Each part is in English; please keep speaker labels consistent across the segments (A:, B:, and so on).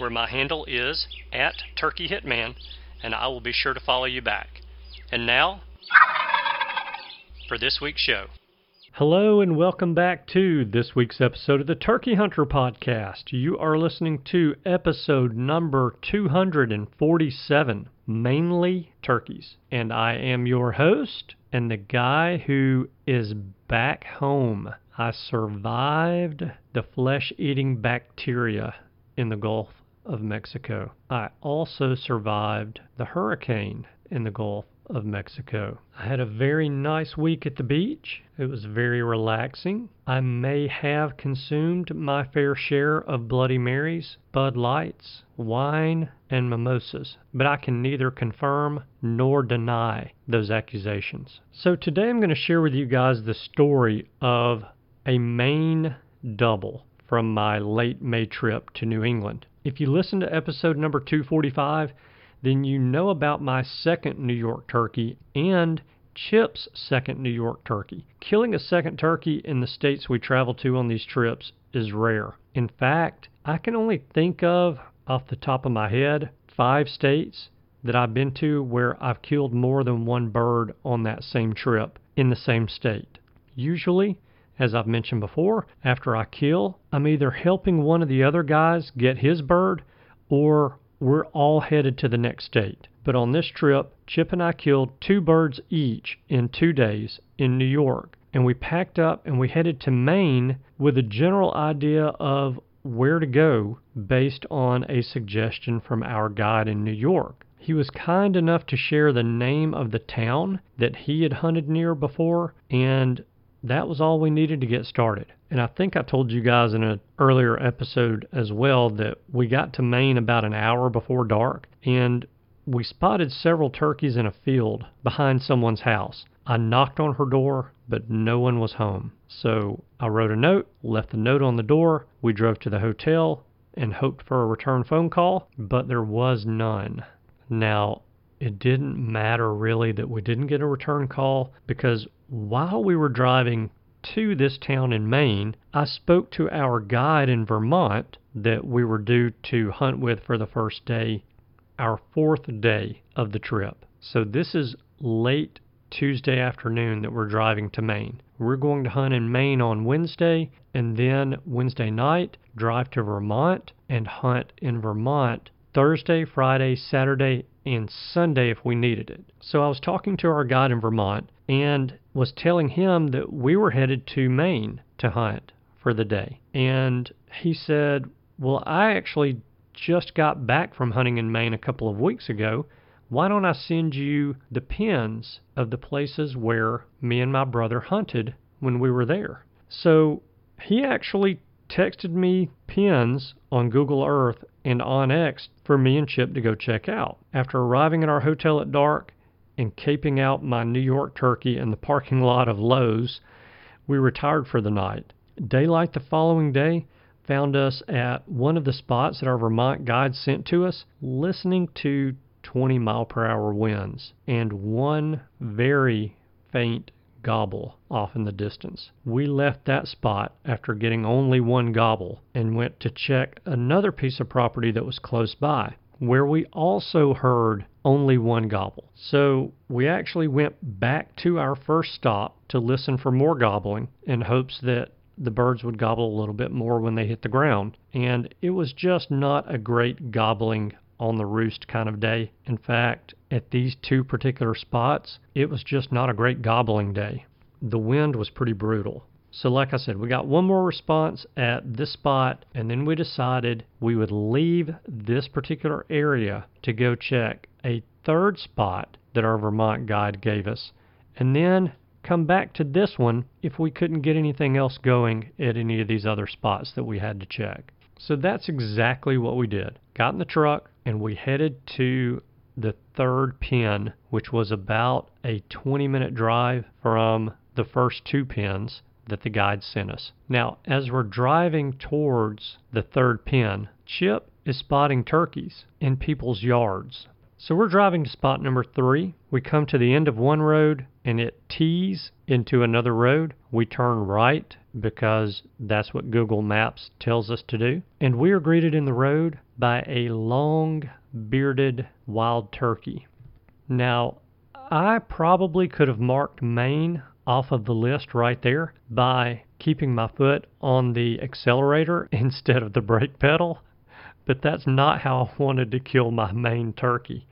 A: where my handle is at Turkey Hitman, and I will be sure to follow you back. And now, for this week's show. Hello, and welcome back to this week's episode of the Turkey Hunter Podcast. You are listening to episode number 247 Mainly Turkeys. And I am your host and the guy who is back home. I survived the flesh eating bacteria in the Gulf of Mexico. I also survived the hurricane in the Gulf of Mexico. I had a very nice week at the beach. It was very relaxing. I may have consumed my fair share of Bloody Marys, Bud Lights, wine, and mimosas, but I can neither confirm nor deny those accusations. So today I'm going to share with you guys the story of a Maine double from my late May trip to New England. If you listen to episode number 245, then you know about my second New York turkey and Chip's second New York turkey. Killing a second turkey in the states we travel to on these trips is rare. In fact, I can only think of, off the top of my head, five states that I've been to where I've killed more than one bird on that same trip in the same state. Usually, as I've mentioned before, after I kill, I'm either helping one of the other guys get his bird or we're all headed to the next state. But on this trip, Chip and I killed two birds each in two days in New York. And we packed up and we headed to Maine with a general idea of where to go based on a suggestion from our guide in New York. He was kind enough to share the name of the town that he had hunted near before, and that was all we needed to get started. And I think I told you guys in an earlier episode as well that we got to Maine about an hour before dark and we spotted several turkeys in a field behind someone's house. I knocked on her door, but no one was home. So I wrote a note, left the note on the door. We drove to the hotel and hoped for a return phone call, but there was none. Now, it didn't matter really that we didn't get a return call because while we were driving to this town in Maine, I spoke to our guide in Vermont that we were due to hunt with for the first day, our fourth day of the trip. So this is late Tuesday afternoon that we're driving to Maine. We're going to hunt in Maine on Wednesday and then Wednesday night drive to Vermont and hunt in Vermont Thursday, Friday, Saturday, and Sunday if we needed it. So I was talking to our guide in Vermont and was telling him that we were headed to Maine to hunt for the day. And he said, Well, I actually just got back from hunting in Maine a couple of weeks ago. Why don't I send you the pins of the places where me and my brother hunted when we were there? So he actually texted me pins on Google Earth and onX for me and Chip to go check out. After arriving at our hotel at dark, and caping out my New York turkey in the parking lot of Lowe's, we retired for the night. Daylight the following day found us at one of the spots that our Vermont guide sent to us, listening to 20 mile per hour winds and one very faint gobble off in the distance. We left that spot after getting only one gobble and went to check another piece of property that was close by where we also heard only one gobble. So we actually went back to our first stop to listen for more gobbling in hopes that the birds would gobble a little bit more when they hit the ground. And it was just not a great gobbling on the roost kind of day. In fact, at these two particular spots, it was just not a great gobbling day. The wind was pretty brutal. So, like I said, we got one more response at this spot, and then we decided we would leave this particular area to go check a third spot that our Vermont guide gave us, and then come back to this one if we couldn't get anything else going at any of these other spots that we had to check. So that's exactly what we did. Got in the truck and we headed to the third pin, which was about a 20 minute drive from the first two pins that the guide sent us. Now, as we're driving towards the third pin, Chip is spotting turkeys in people's yards. So we're driving to spot number three. We come to the end of one road and it tees into another road. We turn right because that's what Google Maps tells us to do. And we are greeted in the road by a long bearded wild turkey. Now, I probably could have marked Maine off of the list right there by keeping my foot on the accelerator instead of the brake pedal, but that's not how I wanted to kill my Maine turkey.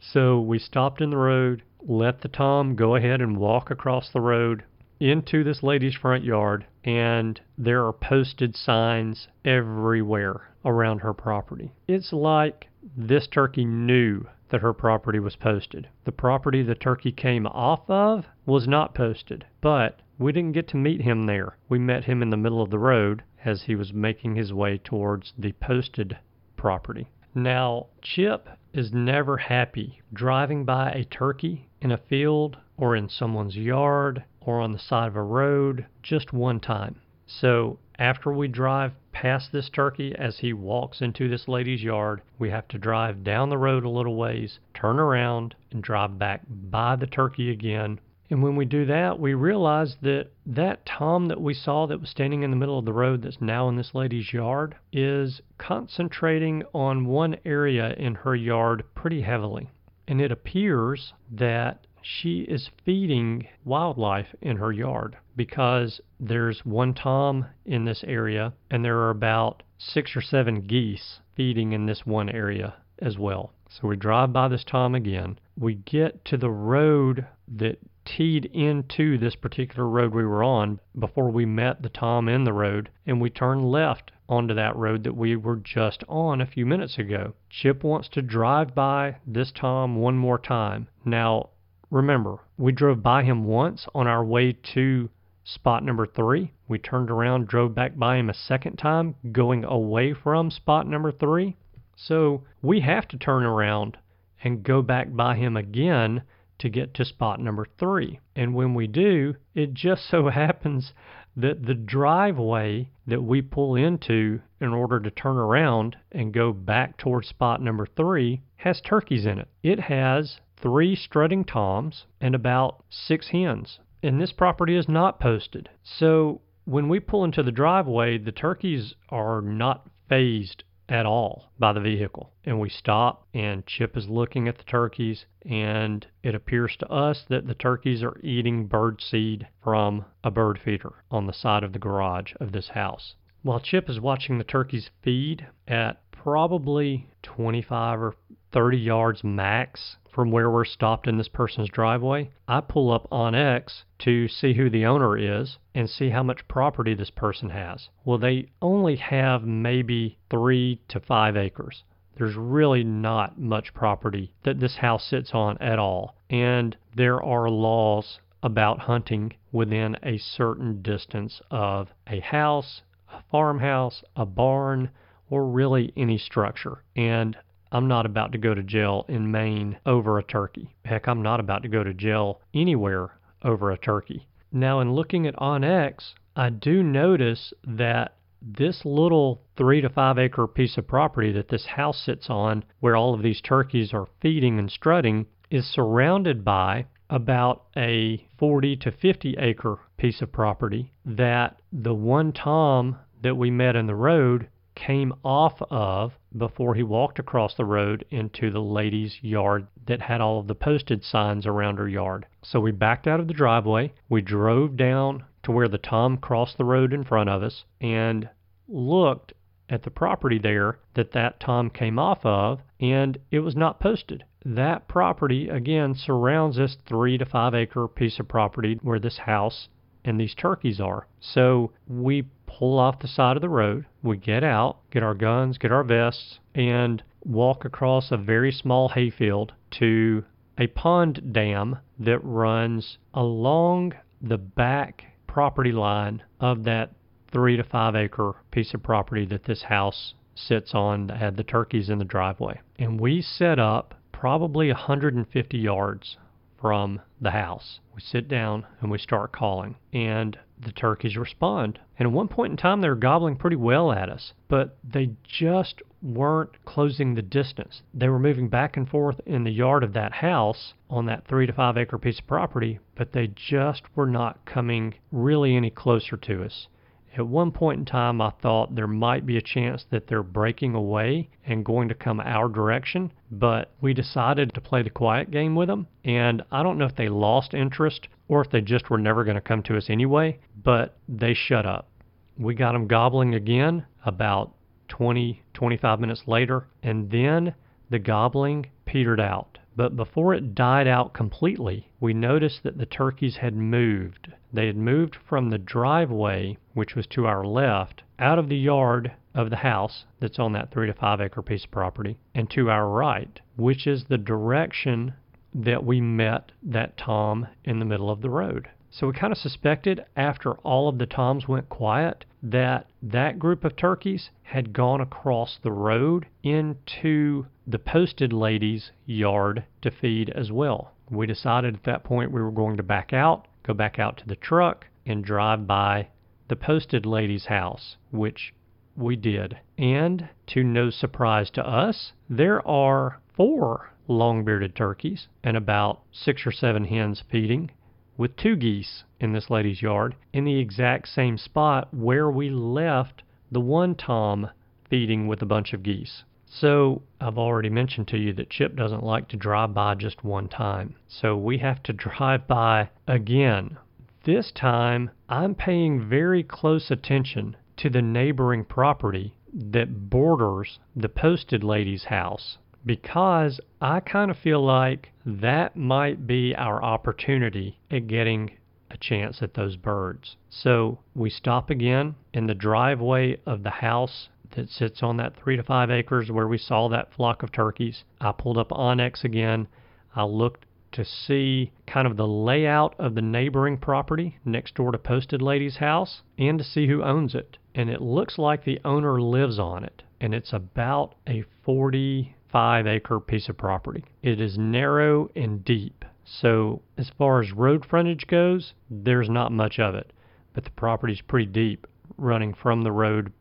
A: So we stopped in the road, let the Tom go ahead and walk across the road into this lady's front yard, and there are posted signs everywhere around her property. It's like this turkey knew that her property was posted. The property the turkey came off of was not posted, but we didn't get to meet him there. We met him in the middle of the road as he was making his way towards the posted property. Now, Chip is never happy driving by a turkey in a field or in someone's yard or on the side of a road just one time. So after we drive past this turkey as he walks into this lady's yard, we have to drive down the road a little ways, turn around, and drive back by the turkey again. And when we do that, we realize that that Tom that we saw that was standing in the middle of the road that's now in this lady's yard is concentrating on one area in her yard pretty heavily. And it appears that she is feeding wildlife in her yard because there's one tom in this area and there are about six or seven geese feeding in this one area as well. So we drive by this tom again. We get to the road that teed into this particular road we were on before we met the tom in the road and we turn left onto that road that we were just on a few minutes ago. Chip wants to drive by this tom one more time. Now, Remember, we drove by him once on our way to spot number three. We turned around, drove back by him a second time, going away from spot number three. So we have to turn around and go back by him again to get to spot number three. And when we do, it just so happens that the driveway that we pull into in order to turn around and go back towards spot number three has turkeys in it. It has three strutting toms, and about six hens. And this property is not posted. So when we pull into the driveway, the turkeys are not fazed at all by the vehicle. And we stop, and Chip is looking at the turkeys, and it appears to us that the turkeys are eating bird seed from a bird feeder on the side of the garage of this house. While Chip is watching the turkeys feed at probably 25 or 30 yards max from where we're stopped in this person's driveway, I pull up onX to see who the owner is and see how much property this person has. Well, they only have maybe three to five acres. There's really not much property that this house sits on at all. And there are laws about hunting within a certain distance of a house, a farmhouse, a barn, or really any structure. And I'm not about to go to jail in Maine over a turkey. Heck, I'm not about to go to jail anywhere over a turkey. Now, in looking at OnX, I do notice that this little three to five acre piece of property that this house sits on, where all of these turkeys are feeding and strutting, is surrounded by about a 40 to 50 acre piece of property that the one Tom that we met in the road came off of before he walked across the road into the lady's yard that had all of the posted signs around her yard. So we backed out of the driveway, we drove down to where the Tom crossed the road in front of us, and looked at the property there that that tom came off of, and it was not posted. That property, again, surrounds this three to five acre piece of property where this house and these turkeys are. So we pull off the side of the road, we get out, get our guns, get our vests, and walk across a very small hayfield to a pond dam that runs along the back property line of that three to five acre piece of property that this house sits on that had the turkeys in the driveway. And we set up probably 150 yards from the house. We sit down and we start calling, and the turkeys respond. And at one point in time, they were gobbling pretty well at us, but they just weren't closing the distance. They were moving back and forth in the yard of that house on that three to five acre piece of property, but they just were not coming really any closer to us. At one point in time, I thought there might be a chance that they're breaking away and going to come our direction, but we decided to play the quiet game with them. And I don't know if they lost interest or if they just were never going to come to us anyway, but they shut up. We got them gobbling again about 20, 25 minutes later, and then the gobbling petered out. But before it died out completely, we noticed that the turkeys had moved. They had moved from the driveway, which was to our left, out of the yard of the house that's on that three to five acre piece of property, and to our right, which is the direction that we met that Tom in the middle of the road. So we kind of suspected after all of the toms went quiet that that group of turkeys had gone across the road into the posted lady's yard to feed as well. We decided at that point we were going to back out, go back out to the truck, and drive by the posted lady's house, which we did. And to no surprise to us, there are four long bearded turkeys and about six or seven hens feeding with two geese in this lady's yard in the exact same spot where we left the one tom feeding with a bunch of geese. So I've already mentioned to you that Chip doesn't like to drive by just one time. So we have to drive by again. This time I'm paying very close attention to the neighboring property that borders the posted lady's house because I kind of feel like that might be our opportunity at getting a chance at those birds. So we stop again in the driveway of the house that sits on that three to five acres where we saw that flock of turkeys. I pulled up onX again. I looked to see kind of the layout of the neighboring property next door to Posted Lady's house and to see who owns it. And it looks like the owner lives on it. And it's about a 40 five acre piece of property. It is narrow and deep. So, as far as road frontage goes, there's not much of it. But the property is pretty deep, running from the road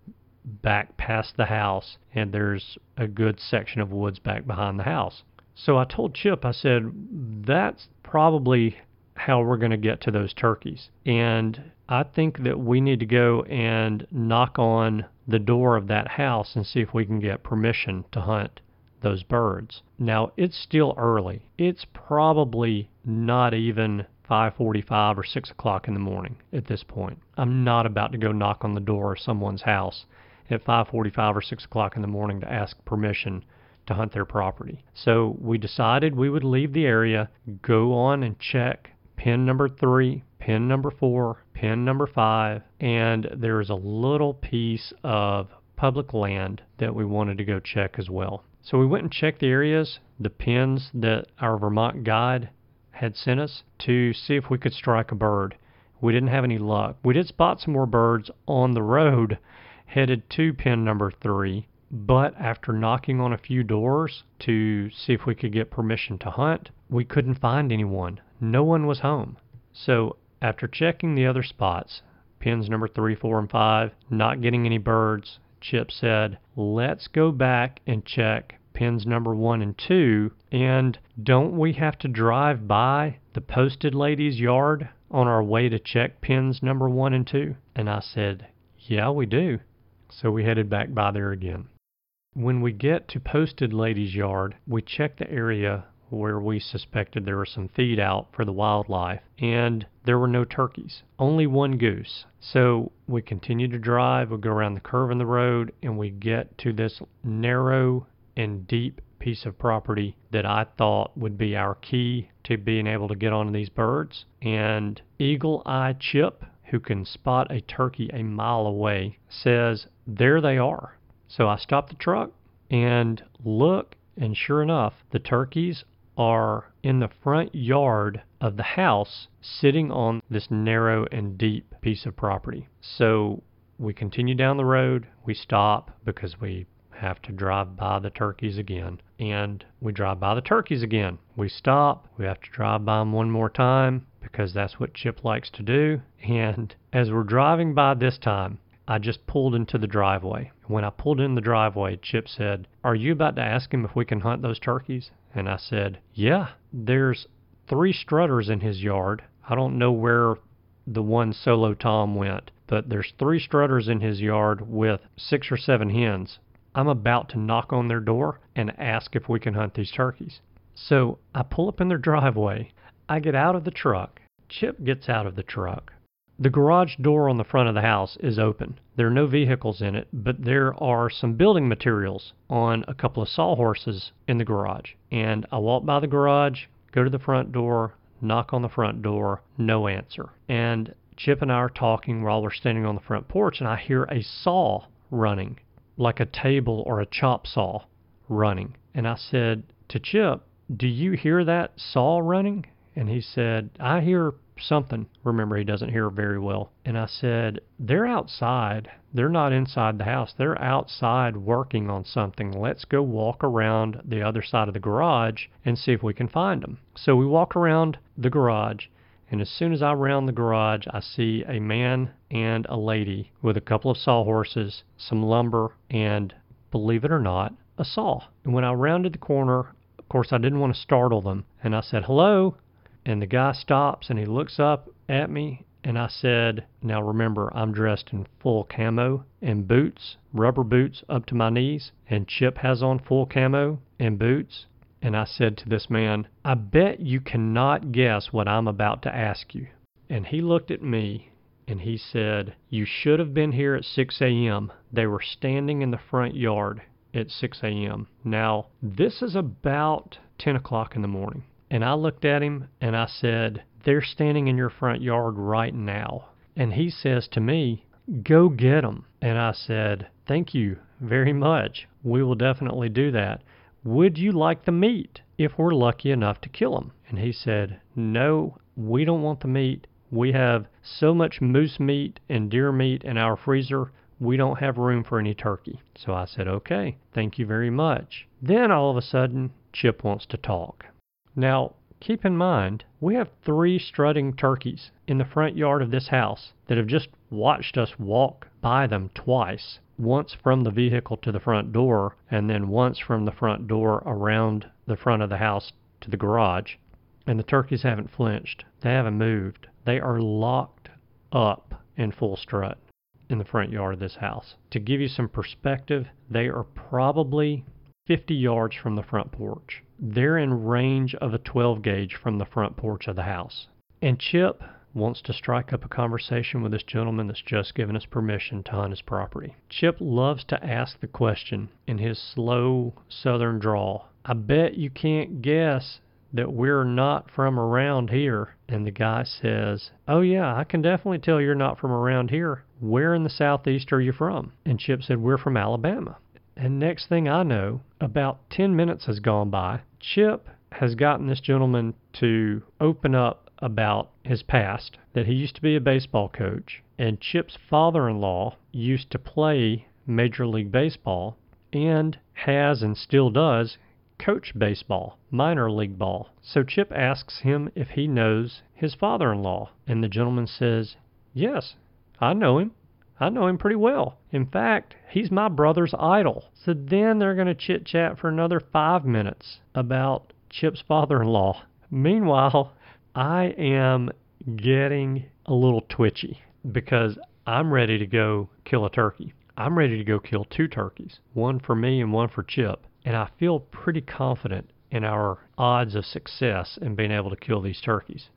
A: back past the house, and there's a good section of woods back behind the house. So I told Chip, I said, that's probably how we're going to get to those turkeys. And I think that we need to go and knock on the door of that house and see if we can get permission to hunt those birds. Now, it's still early. It's probably not even 5:45 or 6 o'clock in the morning at this point. I'm not about to go knock on the door of someone's house at 5:45 or 6 o'clock in the morning to ask permission to hunt their property. So we decided we would leave the area, go on and check pin number three, pin number four, pin number five, and there is a little piece of public land that we wanted to go check as well. So we went and checked the areas, the pins that our Vermont guide had sent us to see if we could strike a bird. We didn't have any luck. We did spot some more birds on the road headed to pin number three, but after knocking on a few doors to see if we could get permission to hunt, we couldn't find anyone. No one was home. So after checking the other spots, pins number three, four, and five, not getting any birds, Chip said, let's go back and check pins number one and two. And don't we have to drive by the posted lady's yard on our way to check pins number one and two? And I said, yeah, we do. So we headed back by there again. When we get to posted lady's yard, we check the area where we suspected there was some feed out for the wildlife, and there were no turkeys, only one goose. So we continue to drive, we go around the curve in the road, and we get to this narrow and deep piece of property that I thought would be our key to being able to get on these birds. And Eagle Eye Chip, who can spot a turkey a mile away, says, There they are. So I stop the truck and look, and sure enough, the turkeys are in the front yard of the house sitting on this narrow and deep piece of property. So we continue down the road, we stop because we have to drive by the turkeys again. And we drive by the turkeys again. We stop. We have to drive by them one more time because that's what Chip likes to do. And as we're driving by this time, I just pulled into the driveway. When I pulled in the driveway, Chip said, Are you about to ask him if we can hunt those turkeys? And I said, Yeah, there's three strutters in his yard. I don't know where the one solo Tom went, but there's three strutters in his yard with six or seven hens. I'm about to knock on their door and ask if we can hunt these turkeys. So I pull up in their driveway. I get out of the truck. Chip gets out of the truck. The garage door on the front of the house is open. There are no vehicles in it, but there are some building materials on a couple of sawhorses in the garage. And I walk by the garage, go to the front door, knock on the front door, no answer. And Chip and I are talking while we're standing on the front porch, and I hear a saw running like a table or a chop saw running. And I said to Chip, Do you hear that saw running? And he said, I hear something. Remember, he doesn't hear very well. And I said, They're outside. They're not inside the house. They're outside working on something. Let's go walk around the other side of the garage and see if we can find them. So we walk around the garage and as soon as I round the garage, I see a man and a lady with a couple of sawhorses, some lumber, and believe it or not, a saw. And when I rounded the corner, of course, I didn't want to startle them, and I said, Hello. And the guy stops and he looks up at me, and I said, Now remember, I'm dressed in full camo and boots, rubber boots up to my knees, and Chip has on full camo and boots and I said to this man, I bet you cannot guess what I'm about to ask you. And he looked at me and he said, You should have been here at 6 a.m. They were standing in the front yard at 6 a.m. Now, this is about 10 o'clock in the morning. And I looked at him and I said, They're standing in your front yard right now. And he says to me, Go get them. And I said, Thank you very much. We will definitely do that. Would you like the meat if we're lucky enough to kill him? And he said, No, we don't want the meat. We have so much moose meat and deer meat in our freezer, we don't have room for any turkey. So I said, Okay, thank you very much. Then all of a sudden, Chip wants to talk. Now, keep in mind, we have three strutting turkeys in the front yard of this house that have just watched us walk by them twice once from the vehicle to the front door, and then once from the front door around the front of the house to the garage. And the turkeys haven't flinched. They haven't moved. They are locked up in full strut in the front yard of this house. To give you some perspective, they are probably 50 yards from the front porch. They're in range of a 12 gauge from the front porch of the house. And Chip wants to strike up a conversation with this gentleman that's just given us permission to hunt his property. Chip loves to ask the question in his slow southern drawl. I bet you can't guess that we're not from around here. And the guy says, Oh, yeah, I can definitely tell you're not from around here. Where in the southeast are you from? And Chip said, We're from Alabama. And next thing I know, about 10 minutes has gone by. Chip has gotten this gentleman to open up about his past that he used to be a baseball coach, and Chip's father in law used to play Major League Baseball and has and still does coach baseball, minor league ball. So Chip asks him if he knows his father in law, and the gentleman says, Yes, I know him. I know him pretty well. In fact, he's my brother's idol. So then they're going to chit chat for another five minutes about Chip's father in law. Meanwhile, I am getting a little twitchy because I'm ready to go kill a turkey. I'm ready to go kill two turkeys, one for me and one for Chip. And I feel pretty confident in our odds of success in being able to kill these turkeys.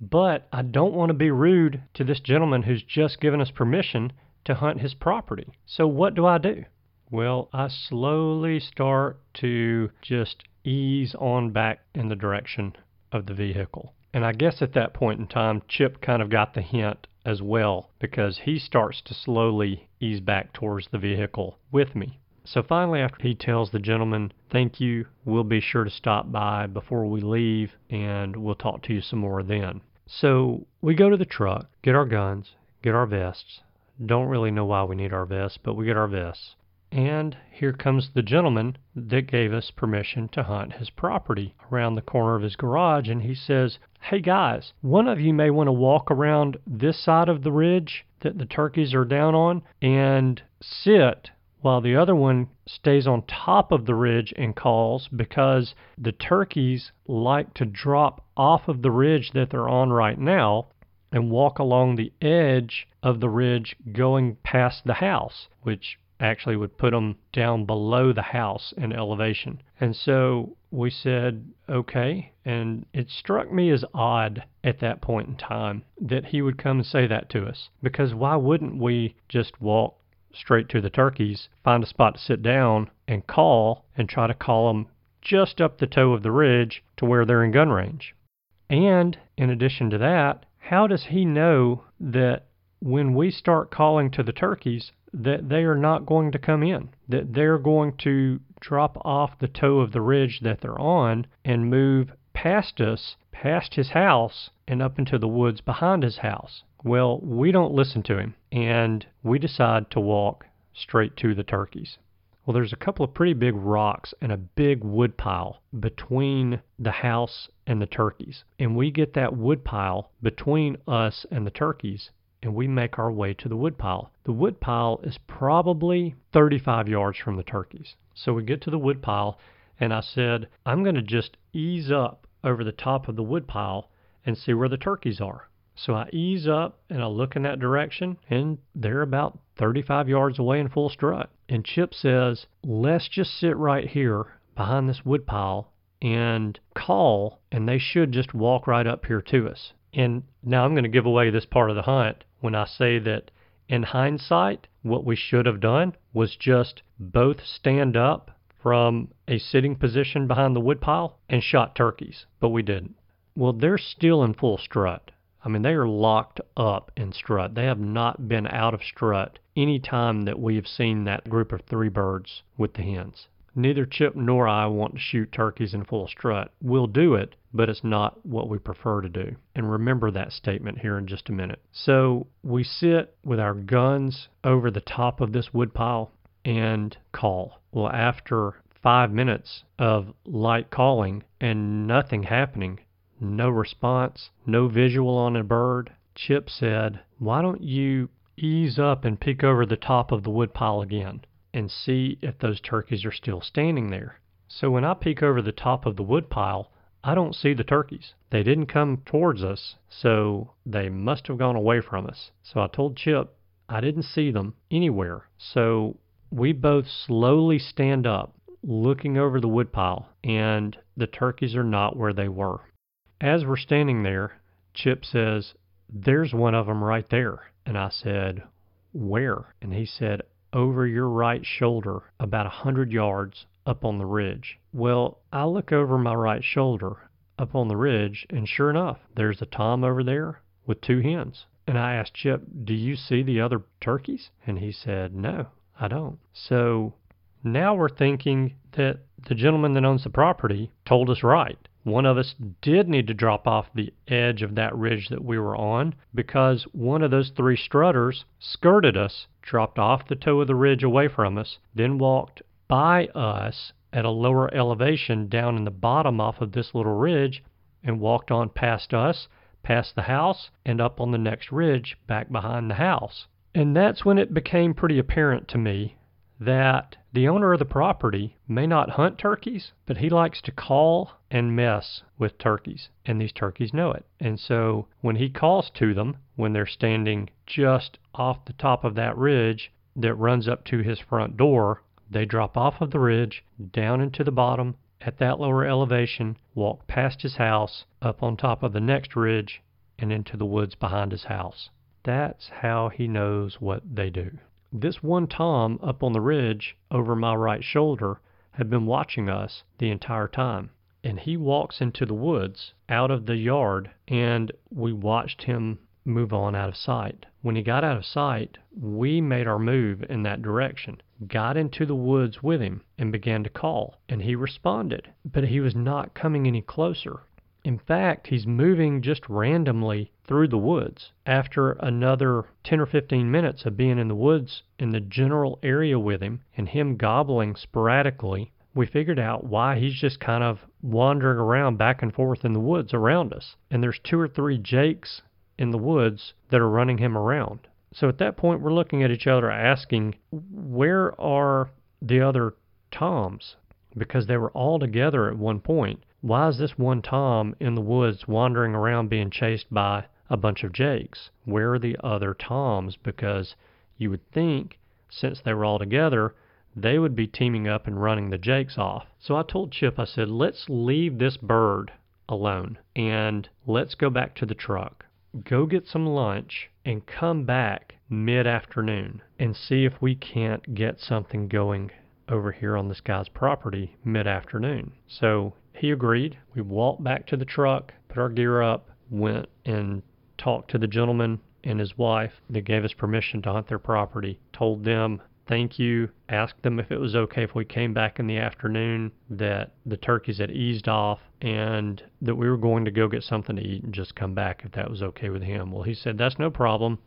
A: But I don't want to be rude to this gentleman who's just given us permission to hunt his property. So what do I do? Well, I slowly start to just ease on back in the direction of the vehicle. And I guess at that point in time, Chip kind of got the hint as well because he starts to slowly ease back towards the vehicle with me. So finally, after he tells the gentleman, Thank you, we'll be sure to stop by before we leave and we'll talk to you some more then. So we go to the truck, get our guns, get our vests. Don't really know why we need our vests, but we get our vests. And here comes the gentleman that gave us permission to hunt his property around the corner of his garage. And he says, Hey guys, one of you may want to walk around this side of the ridge that the turkeys are down on and sit while the other one stays on top of the ridge and calls because the turkeys like to drop off of the ridge that they're on right now and walk along the edge of the ridge going past the house, which actually would put them down below the house in elevation. And so we said, okay. And it struck me as odd at that point in time that he would come and say that to us. Because why wouldn't we just walk straight to the turkeys, find a spot to sit down, and call and try to call them just up the toe of the ridge to where they're in gun range? And in addition to that, how does he know that when we start calling to the turkeys, that they are not going to come in, that they're going to drop off the toe of the ridge that they're on and move past us, past his house, and up into the woods behind his house. Well, we don't listen to him, and we decide to walk straight to the turkeys. Well, there's a couple of pretty big rocks and a big wood pile between the house and the turkeys. And we get that wood pile between us and the turkeys and we make our way to the woodpile. The woodpile is probably 35 yards from the turkeys. So we get to the woodpile, and I said, I'm going to just ease up over the top of the woodpile and see where the turkeys are. So I ease up and I look in that direction, and they're about 35 yards away in full strut. And Chip says, Let's just sit right here behind this woodpile and call, and they should just walk right up here to us. And now I'm going to give away this part of the hunt when I say that in hindsight, what we should have done was just both stand up from a sitting position behind the woodpile and shot turkeys, but we didn't. Well, they're still in full strut. I mean, they are locked up in strut. They have not been out of strut any time that we have seen that group of three birds with the hens. Neither Chip nor I want to shoot turkeys in full strut. We'll do it, but it's not what we prefer to do. And remember that statement here in just a minute. So we sit with our guns over the top of this woodpile and call. Well, after five minutes of light calling and nothing happening, no response, no visual on a bird, Chip said, Why don't you ease up and peek over the top of the woodpile again? and see if those turkeys are still standing there. So when I peek over the top of the woodpile, I don't see the turkeys. They didn't come towards us, so they must have gone away from us. So I told Chip I didn't see them anywhere. So we both slowly stand up, looking over the woodpile, and the turkeys are not where they were. As we're standing there, Chip says, There's one of them right there. And I said, Where? And he said, over your right shoulder about a hundred yards up on the ridge. Well, I look over my right shoulder up on the ridge, and sure enough, there's a tom over there with two hens. And I asked Chip, Do you see the other turkeys? And he said, No, I don't. So now we're thinking that the gentleman that owns the property told us right. One of us did need to drop off the edge of that ridge that we were on because one of those three strutters skirted us, dropped off the toe of the ridge away from us, then walked by us at a lower elevation down in the bottom off of this little ridge and walked on past us, past the house, and up on the next ridge back behind the house. And that's when it became pretty apparent to me that the owner of the property may not hunt turkeys, but he likes to call and mess with turkeys, and these turkeys know it. And so when he calls to them, when they're standing just off the top of that ridge that runs up to his front door, they drop off of the ridge, down into the bottom, at that lower elevation, walk past his house, up on top of the next ridge, and into the woods behind his house. That's how he knows what they do. This one Tom up on the ridge over my right shoulder had been watching us the entire time. And he walks into the woods out of the yard, and we watched him move on out of sight. When he got out of sight, we made our move in that direction, got into the woods with him, and began to call. And he responded, but he was not coming any closer. In fact, he's moving just randomly through the woods. After another 10 or 15 minutes of being in the woods in the general area with him and him gobbling sporadically, we figured out why he's just kind of wandering around back and forth in the woods around us. And there's two or three Jakes in the woods that are running him around. So at that point, we're looking at each other asking, where are the other Toms? Because they were all together at one point. Why is this one Tom in the woods wandering around being chased by a bunch of Jakes? Where are the other Toms? Because you would think, since they were all together, they would be teaming up and running the Jakes off. So I told Chip, I said, let's leave this bird alone and let's go back to the truck go get some lunch and come back mid afternoon and see if we can't get something going over here on this guy's property mid afternoon. So he agreed. We walked back to the truck, put our gear up, went and talked to the gentleman and his wife that gave us permission to hunt their property, told them thank you, asked them if it was okay if we came back in the afternoon, that the turkeys had eased off, and that we were going to go get something to eat and just come back if that was okay with him. Well, he said, That's no problem.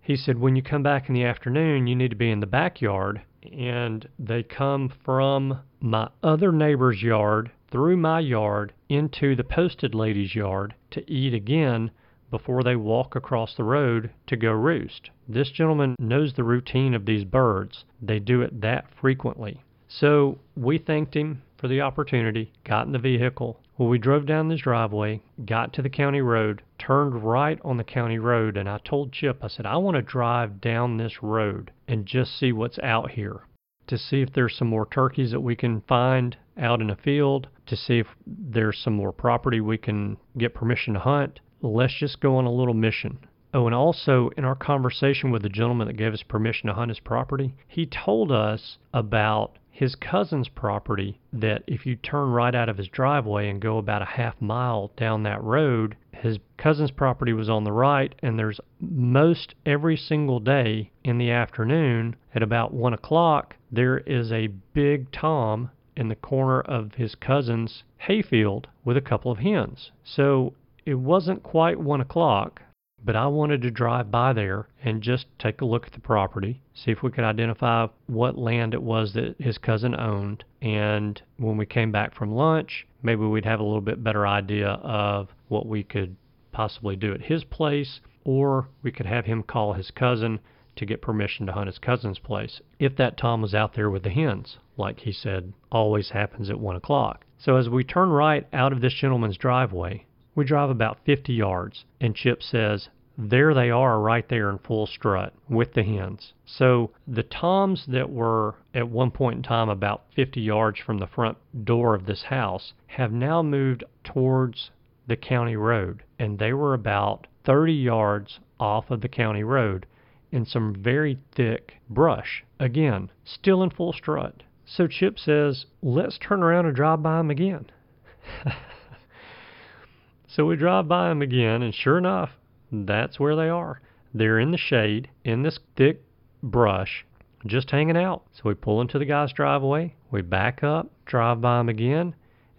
A: He said, When you come back in the afternoon, you need to be in the backyard. And they come from my other neighbor's yard through my yard into the posted lady's yard to eat again before they walk across the road to go roost. This gentleman knows the routine of these birds. They do it that frequently. So we thanked him for the opportunity, got in the vehicle. Well, we drove down this driveway, got to the county road, turned right on the county road, and I told Chip, I said, I want to drive down this road and just see what's out here to see if there's some more turkeys that we can find out in a field, to see if there's some more property we can get permission to hunt, let's just go on a little mission. Oh, and also in our conversation with the gentleman that gave us permission to hunt his property, he told us about his cousin's property that if you turn right out of his driveway and go about a half mile down that road, his cousin's property was on the right, and there's most every single day in the afternoon at about one o'clock, there is a big tom in the corner of his cousin's hayfield with a couple of hens. So it wasn't quite one o'clock, but I wanted to drive by there and just take a look at the property, see if we could identify what land it was that his cousin owned. And when we came back from lunch, maybe we'd have a little bit better idea of what we could possibly do at his place, or we could have him call his cousin to get permission to hunt his cousin's place if that Tom was out there with the hens, like he said always happens at one o'clock. So as we turn right out of this gentleman's driveway, we drive about 50 yards, and Chip says, there they are right there in full strut with the hens. So the toms that were at one point in time about 50 yards from the front door of this house have now moved towards the county road, and they were about 30 yards off of the county road in some very thick brush. Again, still in full strut. So Chip says, let's turn around and drive by them again. So we drive by them again, and sure enough, that's where they are. They're in the shade, in this thick brush, just hanging out. So we pull into the guy's driveway, we back up, drive by them again.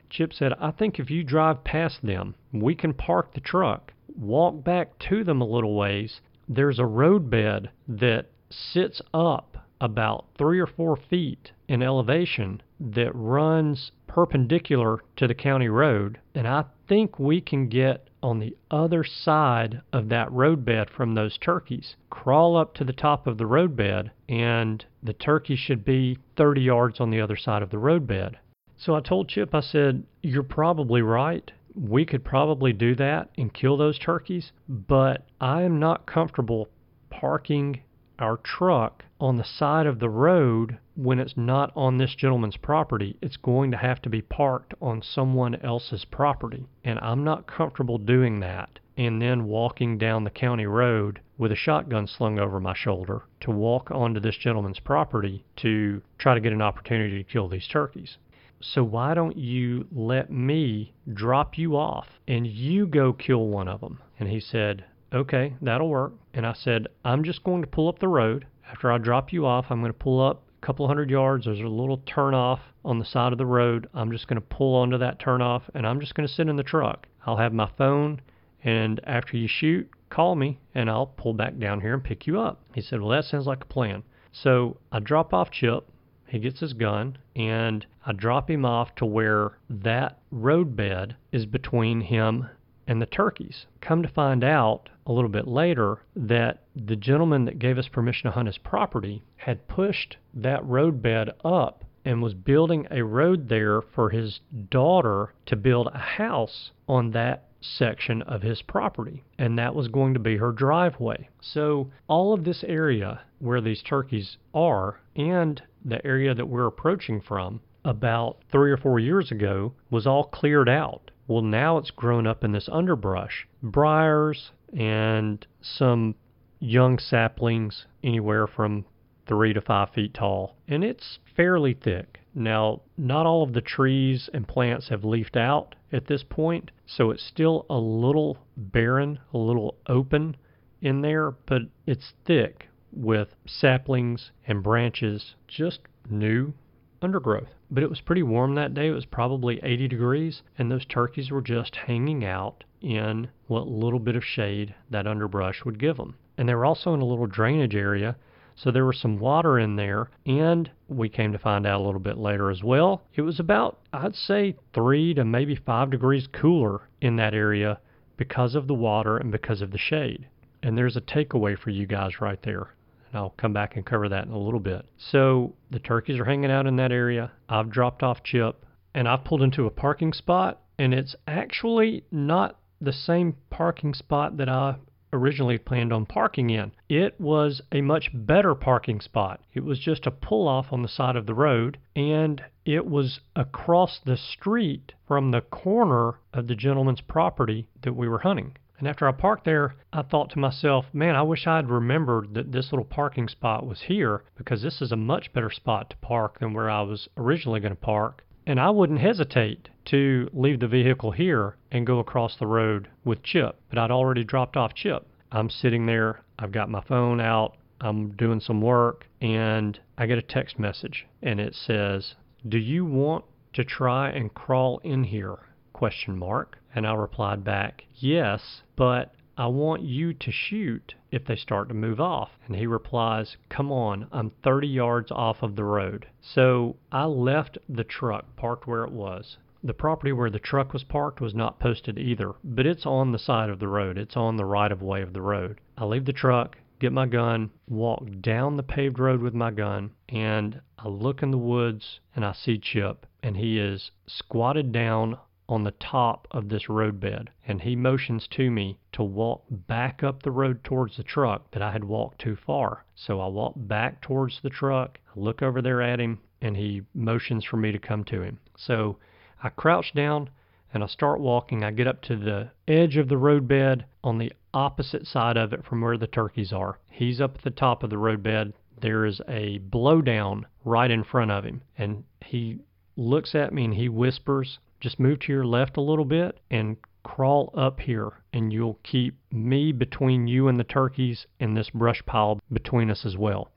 A: Chip said, I think if you drive past them, we can park the truck, walk back to them a little ways. There's a roadbed that sits up about three or four feet in elevation that runs perpendicular to the county road, and I think we can get on the other side of that roadbed from those turkeys. Crawl up to the top of the roadbed, and the turkey should be 30 yards on the other side of the roadbed. So I told Chip, I said, You're probably right. We could probably do that and kill those turkeys, but I am not comfortable parking our truck on the side of the road when it's not on this gentleman's property. It's going to have to be parked on someone else's property. And I'm not comfortable doing that and then walking down the county road with a shotgun slung over my shoulder to walk onto this gentleman's property to try to get an opportunity to kill these turkeys. So why don't you let me drop you off and you go kill one of them? And he said, okay, that'll work. And I said, I'm just going to pull up the road. After I drop you off, I'm going to pull up a couple hundred yards. There's a little turnoff on the side of the road. I'm just going to pull onto that turnoff and I'm just going to sit in the truck. I'll have my phone and after you shoot, call me and I'll pull back down here and pick you up. He said, Well, that sounds like a plan. So I drop off Chip. He gets his gun and I drop him off to where that roadbed is between him and the turkeys. Come to find out a little bit later that the gentleman that gave us permission to hunt his property had pushed that roadbed up and was building a road there for his daughter to build a house on that section of his property, and that was going to be her driveway. So, all of this area where these turkeys are and the area that we're approaching from about three or four years ago was all cleared out. Well, now it's grown up in this underbrush, briars, and some young saplings, anywhere from three to five feet tall, and it's fairly thick. Now, not all of the trees and plants have leafed out at this point, so it's still a little barren, a little open in there, but it's thick with saplings and branches, just new undergrowth. But it was pretty warm that day. It was probably 80 degrees, and those turkeys were just hanging out in what little bit of shade that underbrush would give them. And they were also in a little drainage area so there was some water in there, and we came to find out a little bit later as well. It was about, I'd say, three to maybe five degrees cooler in that area because of the water and because of the shade. And there's a takeaway for you guys right there. And I'll come back and cover that in a little bit. So the turkeys are hanging out in that area. I've dropped off Chip and I've pulled into a parking spot, and it's actually not the same parking spot that I originally planned on parking in. It was a much better parking spot. It was just a pull off on the side of the road, and it was across the street from the corner of the gentleman's property that we were hunting. And after I parked there, I thought to myself, man, I wish I'd remembered that this little parking spot was here because this is a much better spot to park than where I was originally going to park. And I wouldn't hesitate to leave the vehicle here and go across the road with Chip, but I'd already dropped off Chip. I'm sitting there, I've got my phone out, I'm doing some work, and I get a text message and it says, "Do you want to try and crawl in here?" Question mark. And I replied back, "Yes, but I want you to shoot if they start to move off. And he replies, Come on, I'm 30 yards off of the road. So I left the truck parked where it was. The property where the truck was parked was not posted either, but it's on the side of the road. It's on the right of way of the road. I leave the truck, get my gun, walk down the paved road with my gun, and I look in the woods and I see Chip, and he is squatted down on the top of this roadbed, and he motions to me to walk back up the road towards the truck that I had walked too far. So I walk back towards the truck, look over there at him, and he motions for me to come to him. So I crouch down and I start walking. I get up to the edge of the roadbed on the opposite side of it from where the turkeys are. He's up at the top of the roadbed. There is a blowdown right in front of him, and he looks at me and he whispers, just move to your left a little bit and crawl up here, and you'll keep me between you and the turkeys and this brush pile between us as well.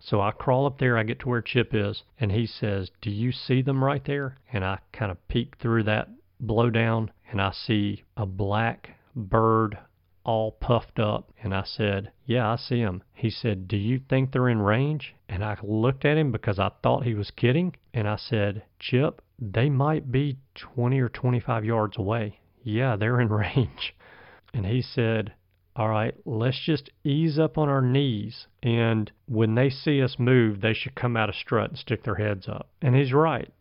A: So I crawl up there, I get to where Chip is, and he says, Do you see them right there? And I kind of peek through that blowdown, and I see a black bird all puffed up. And I said, Yeah, I see them. He said, Do you think they're in range? And I looked at him because I thought he was kidding. And I said, Chip, they might be 20 or 25 yards away. Yeah, they're in range. And he said, All right, let's just ease up on our knees. And when they see us move, they should come out of strut and stick their heads up. And he's right.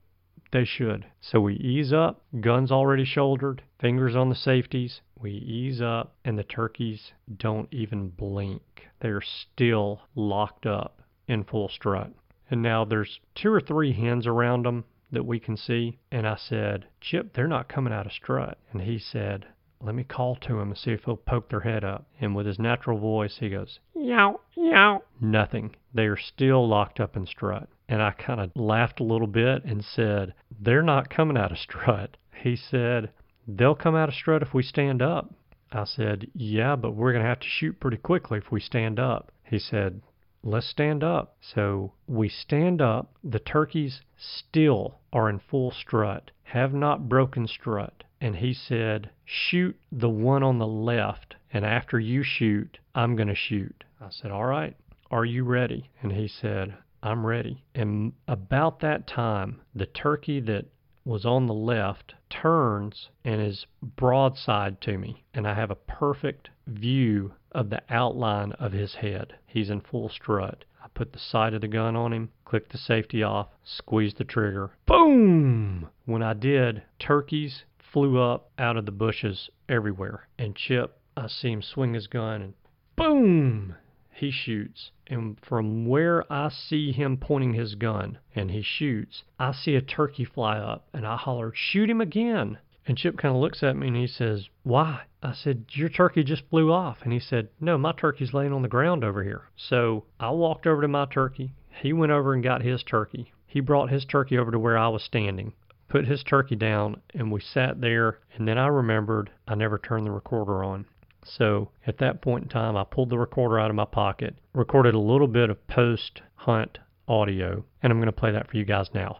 A: They should. So we ease up, guns already shouldered, fingers on the safeties. We ease up, and the turkeys don't even blink. They're still locked up in full strut. And now there's two or three hens around them that we can see. And I said, Chip, they're not coming out of strut. And he said, let me call to him and see if he'll poke their head up. And with his natural voice, he goes, Yow, yow. Nothing. They are still locked up in strut. And I kind of laughed a little bit and said, They're not coming out of strut. He said, They'll come out of strut if we stand up. I said, Yeah, but we're going to have to shoot pretty quickly if we stand up. He said, Let's stand up. So we stand up. The turkeys still are in full strut, have not broken strut. And he said, Shoot the one on the left, and after you shoot, I'm going to shoot. I said, All right, are you ready? And he said, I'm ready. And about that time, the turkey that was on the left turns and is broadside to me, and I have a perfect view of the outline of his head. He's in full strut. I put the sight of the gun on him, clicked the safety off, squeezed the trigger. Boom! When I did, turkeys flew up out of the bushes everywhere. And Chip, I see him swing his gun and boom! He shoots. And from where I see him pointing his gun and he shoots, I see a turkey fly up and I holler, Shoot him again! And Chip kind of looks at me and he says, Why? I said, Your turkey just flew off. And he said, No, my turkey's laying on the ground over here. So I walked over to my turkey. He went over and got his turkey. He brought his turkey over to where I was standing, put his turkey down, and we sat there. And then I remembered I never turned the recorder on. So at that point in time, I pulled the recorder out of my pocket, recorded a little bit of post hunt audio, and I'm going to play that for you guys now.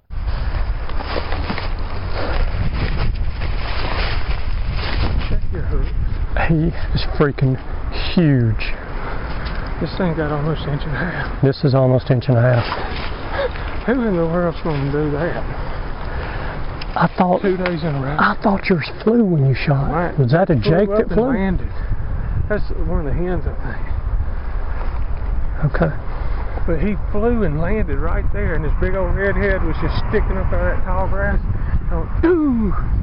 B: Check your hook.
A: He is freaking huge.
B: This thing got almost an inch and a half.
A: This is almost inch and a half.
B: Who in the world's going to do that?
A: I thought
B: Two days in a row.
A: I thought yours flew when you shot.
B: Right.
A: Was that a Jake that flew?
B: landed. That's one of the hens, I think.
A: Okay.
B: But he flew and landed right there, and his big old red head was just sticking up out of that tall grass. Oh, ooh!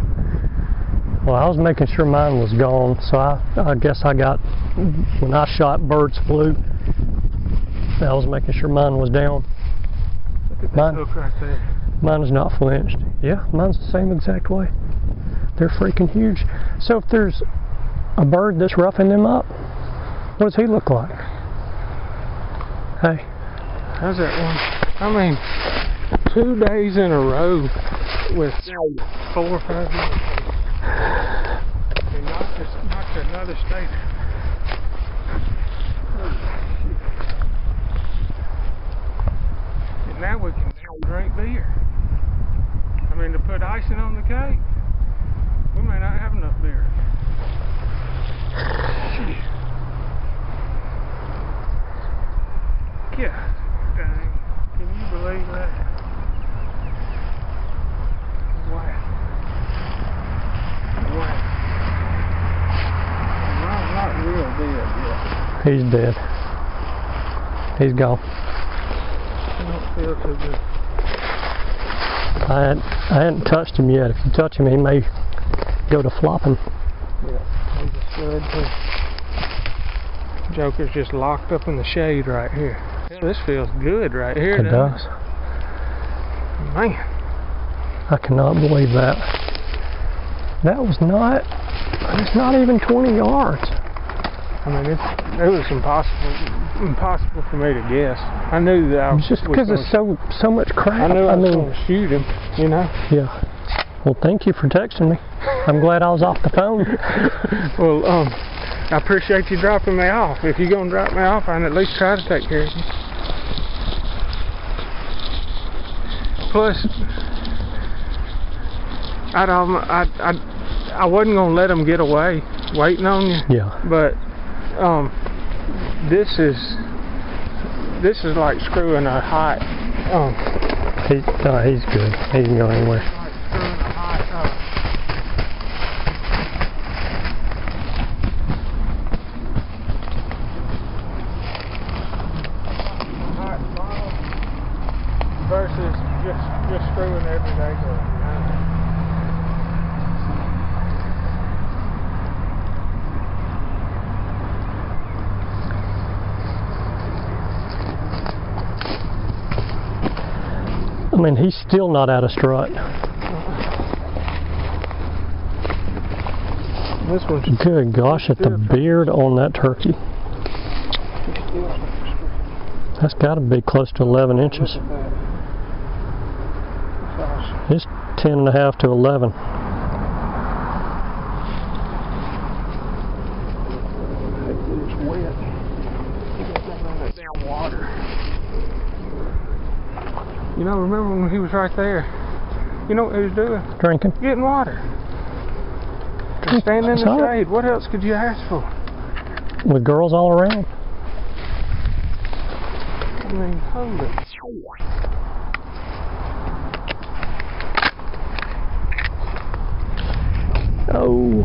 A: Well, I was making sure mine was gone, so I, I guess I got when I shot birds flew. I was making sure mine was down.
B: Look at that
A: Mine-
B: hook right there.
A: Mine is not flinched. Yeah, mine's the same exact way. They're freaking huge. So if there's a bird that's roughing them up, what does he look like? Hey,
B: How's that one? I mean, two days in a row with four or five minutes. And not to, not to another state. And now we can drink beer. I mean, to put icing on the cake, we may not have enough beer. Shit. Yeah. Dang. Can you believe that? Wow. Wow. Not, not real dead yet.
A: He's dead. He's gone.
B: I don't feel too good.
A: I hadn't, I hadn't touched him yet. If you touch him, he may go to flopping.
B: Yeah, he's a stud too. Joker's just locked up in the shade right here. This feels good right here.
A: It does.
B: Man,
A: I cannot believe that. That was not. It's not even 20 yards.
B: I mean, it, it was impossible, impossible for me to guess. I knew that I was
A: Just because
B: was
A: it's so so much crap.
B: I knew I, was
A: mean,
B: going to shoot him. You know.
A: yeah. Well, thank you for texting me. I'm glad I was off the phone.
B: Well, um, I appreciate you dropping me off. If you're gonna drop me off, I'd at least try to take care of you. Plus, I'd, um, I, I, I wasn't gonna let them get away waiting on you,
A: Yeah.
B: but um, this is this is like screwing a hot um,
A: He, no, he's good. He can go anywhere.
B: like screwing a hot uh, hot bottle versus just just screwing every day. Going, you know?
A: Mean, he's still not out of strut.
B: This one's
A: Good gosh, at the beard on that turkey. That's got to be close to 11 inches. It's 10 and a half to 11.
B: It's wet. He got that on that damn water. You know, remember when he was right there? You know what he was doing?
A: Drinking.
B: Getting water. Standing in the shade. What else could you ask for?
A: With girls all around.
B: I mean, holy.
A: Oh.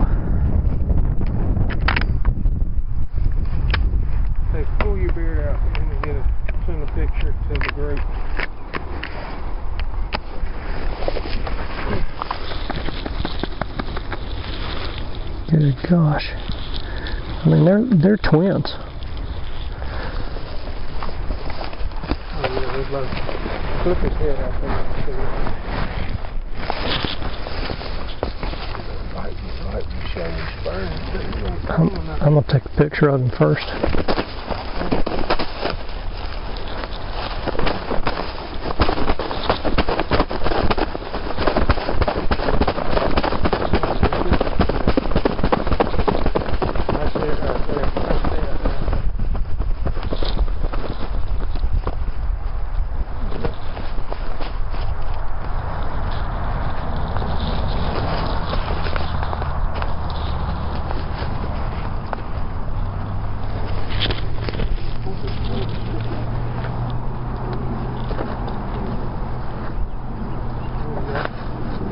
B: Hey, pull your beard out and get a send a picture to the group.
A: Good gosh. I mean, they're they're twins.
B: Oh yeah, there's like flip his head out there. See it. Right, right, show me spurs.
A: I'm, I'm gonna take a picture of him first.
B: That's it right there. That's it.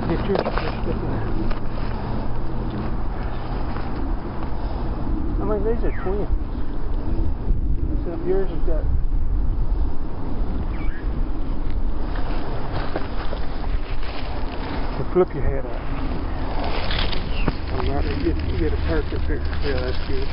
B: Get yours just sticking there. I mean, these are twins. Except yours has got. So flip your head out. I'm not, you get, you get a perfect picture. Yeah, that's good.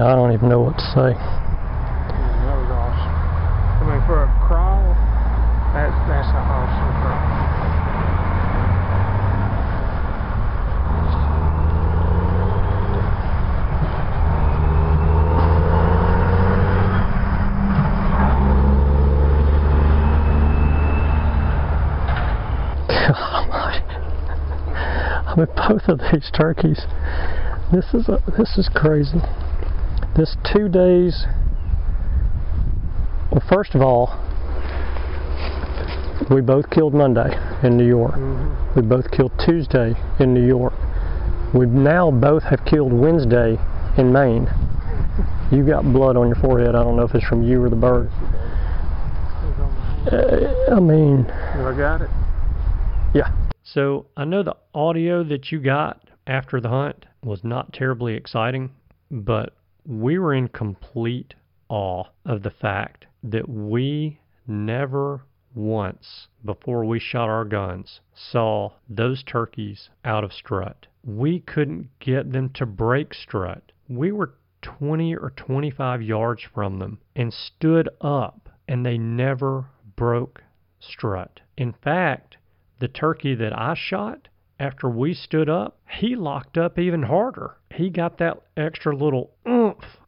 A: I don't even know what to say.
B: Yeah, that was awesome. I mean, for a crawl, that's that's an awesome crawl.
A: Oh God, I mean, both of these turkeys. This is a, this is crazy. This two days. Well, first of all, we both killed Monday in New York.
B: Mm-hmm.
A: We both killed Tuesday in New York. We now both have killed Wednesday in Maine. You got blood on your forehead. I don't know if it's from you or the bird. Uh, I mean,
B: I got it. Yeah.
A: So I know the audio that you got after the hunt was not terribly exciting, but we were in complete awe of the fact that we never once before we shot our guns saw those turkeys out of strut. We couldn't get them to break strut. We were 20 or 25 yards from them and stood up and they never broke strut. In fact, the turkey that I shot, after we stood up, he locked up even harder. He got that extra little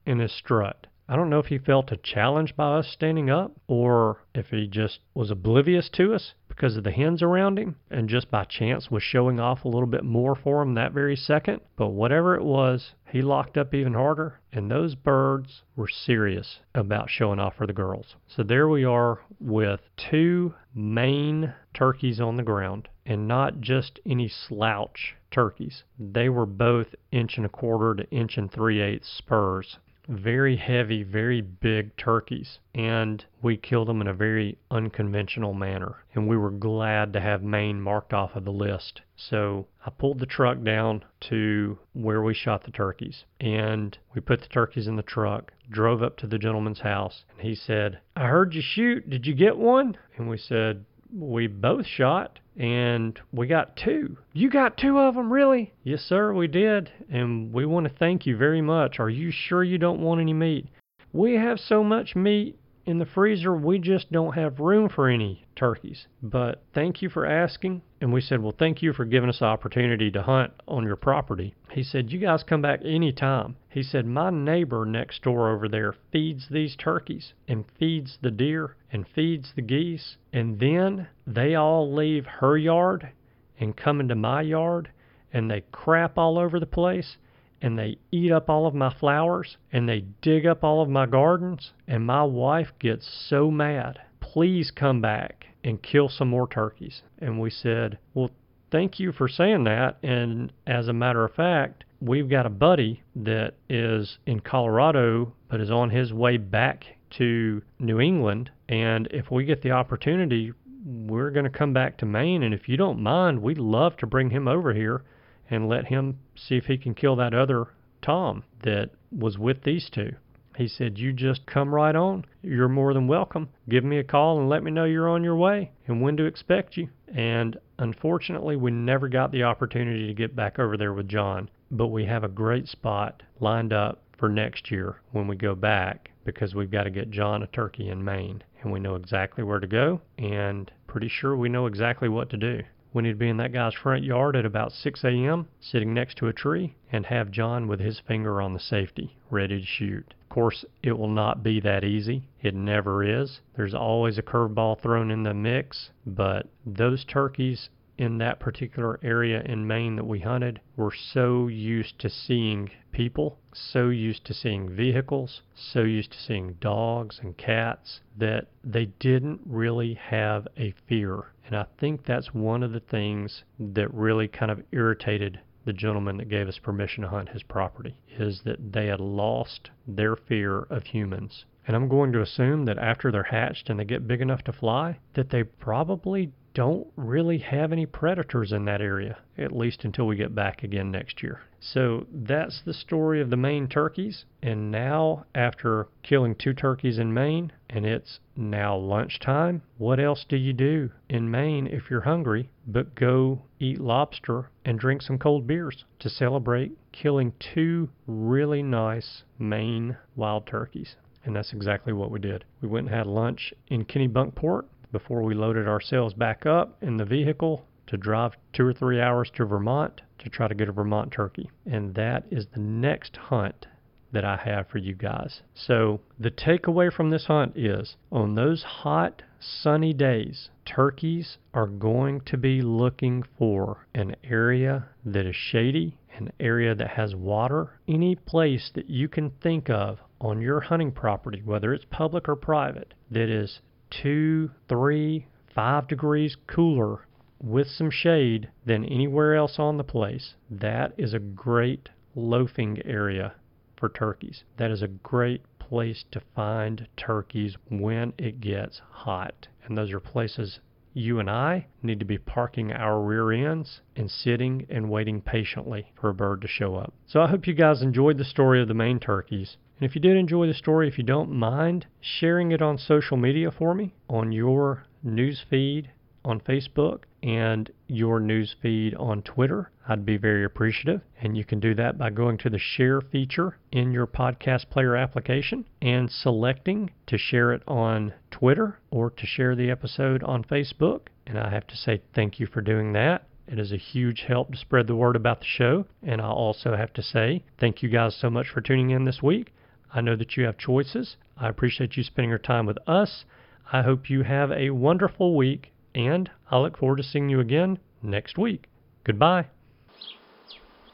A: in his strut. I don't know if he felt a challenge by us standing up or if he just was oblivious to us because of the hens around him and just by chance was showing off a little bit more for him that very second. But whatever it was, he locked up even harder, and those birds were serious about showing off for the girls. So there we are with two Maine turkeys on the ground, and not just any slouch turkeys. They were both inch and a quarter to inch and three eighths spurs very heavy, very big turkeys, and we killed them in a very unconventional manner. And we were glad to have Maine marked off of the list. So I pulled the truck down to where we shot the turkeys, and we put the turkeys in the truck, drove up to the gentleman's house, and he said, I heard you shoot. Did you get one? And we said, we both shot and we got two. You got two of them, really? Yes, sir, we did. And we want to thank you very much. Are you sure you don't want any meat? We have so much meat in the freezer, we just don't have room for any turkeys. But thank you for asking. And we said, Well, thank you for giving us the opportunity to hunt on your property. He said, You guys come back anytime. He said, My neighbor next door over there feeds these turkeys and feeds the deer and feeds the geese. And then they all leave her yard and come into my yard and they crap all over the place and they eat up all of my flowers and they dig up all of my gardens and my wife gets so mad. Please come back and kill some more turkeys. And we said, Well, thank you for saying that. And as a matter of fact, we've got a buddy that is in Colorado but is on his way back to New England. And if we get the opportunity, we're going to come back to Maine. And if you don't mind, we'd love to bring him over here and let him see if he can kill that other Tom that was with these two. He said, You just come right on. You're more than welcome. Give me a call and let me know you're on your way and when to expect you. And unfortunately, we never got the opportunity to get back over there with John, but we have a great spot lined up for next year when we go back because we've got to get John a turkey in Maine and we know exactly where to go and pretty sure we know exactly what to do. We need to be in that guy's front yard at about 6 a.m., sitting next to a tree, and have John with his finger on the safety, ready to shoot. Course, it will not be that easy. It never is. There's always a curveball thrown in the mix, but those turkeys in that particular area in Maine that we hunted were so used to seeing people, so used to seeing vehicles, so used to seeing dogs and cats that they didn't really have a fear. And I think that's one of the things that really kind of irritated the gentleman that gave us permission to hunt his property is that they had lost their fear of humans. And I'm going to assume that after they're hatched and they get big enough to fly, that they probably don't really have any predators in that area, at least until we get back again next year. So that's the story of the Maine turkeys. And now, after killing two turkeys in Maine, and it's now lunchtime, what else do you do in Maine if you're hungry but go eat lobster and drink some cold beers to celebrate killing two really nice Maine wild turkeys? And that's exactly what we did. We went and had lunch in Kennebunkport before we loaded ourselves back up in the vehicle to drive two or three hours to Vermont to try to get a Vermont turkey. And that is the next hunt that I have for you guys. So, the takeaway from this hunt is on those hot, sunny days, turkeys are going to be looking for an area that is shady, an area that has water, any place that you can think of on your hunting property, whether it's public or private, that is two, three, five degrees cooler with some shade than anywhere else on the place, that is a great loafing area for turkeys. That is a great place to find turkeys when it gets hot. And those are places you and I need to be parking our rear ends and sitting and waiting patiently for a bird to show up. So I hope you guys enjoyed the story of the Maine turkeys. And if you did enjoy the story, if you don't mind sharing it on social media for me, on your news feed on Facebook and your news feed on Twitter, I'd be very appreciative. And you can do that by going to the share feature in your podcast player application and selecting to share it on Twitter or to share the episode on Facebook. And I have to say thank you for doing that. It is a huge help to spread the word about the show. And I also have to say thank you guys so much for tuning in this week. I know that you have choices. I appreciate you spending your time with us. I hope you have a wonderful week, and I look forward to seeing you again next week. Goodbye.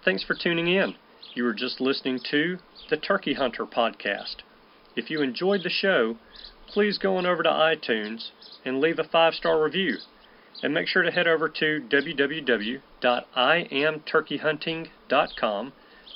A: Thanks for tuning in. You were just listening to the Turkey Hunter podcast. If you enjoyed the show, please go on over to iTunes and leave a five star review. And make sure to head over to www.iamturkeyhunting.com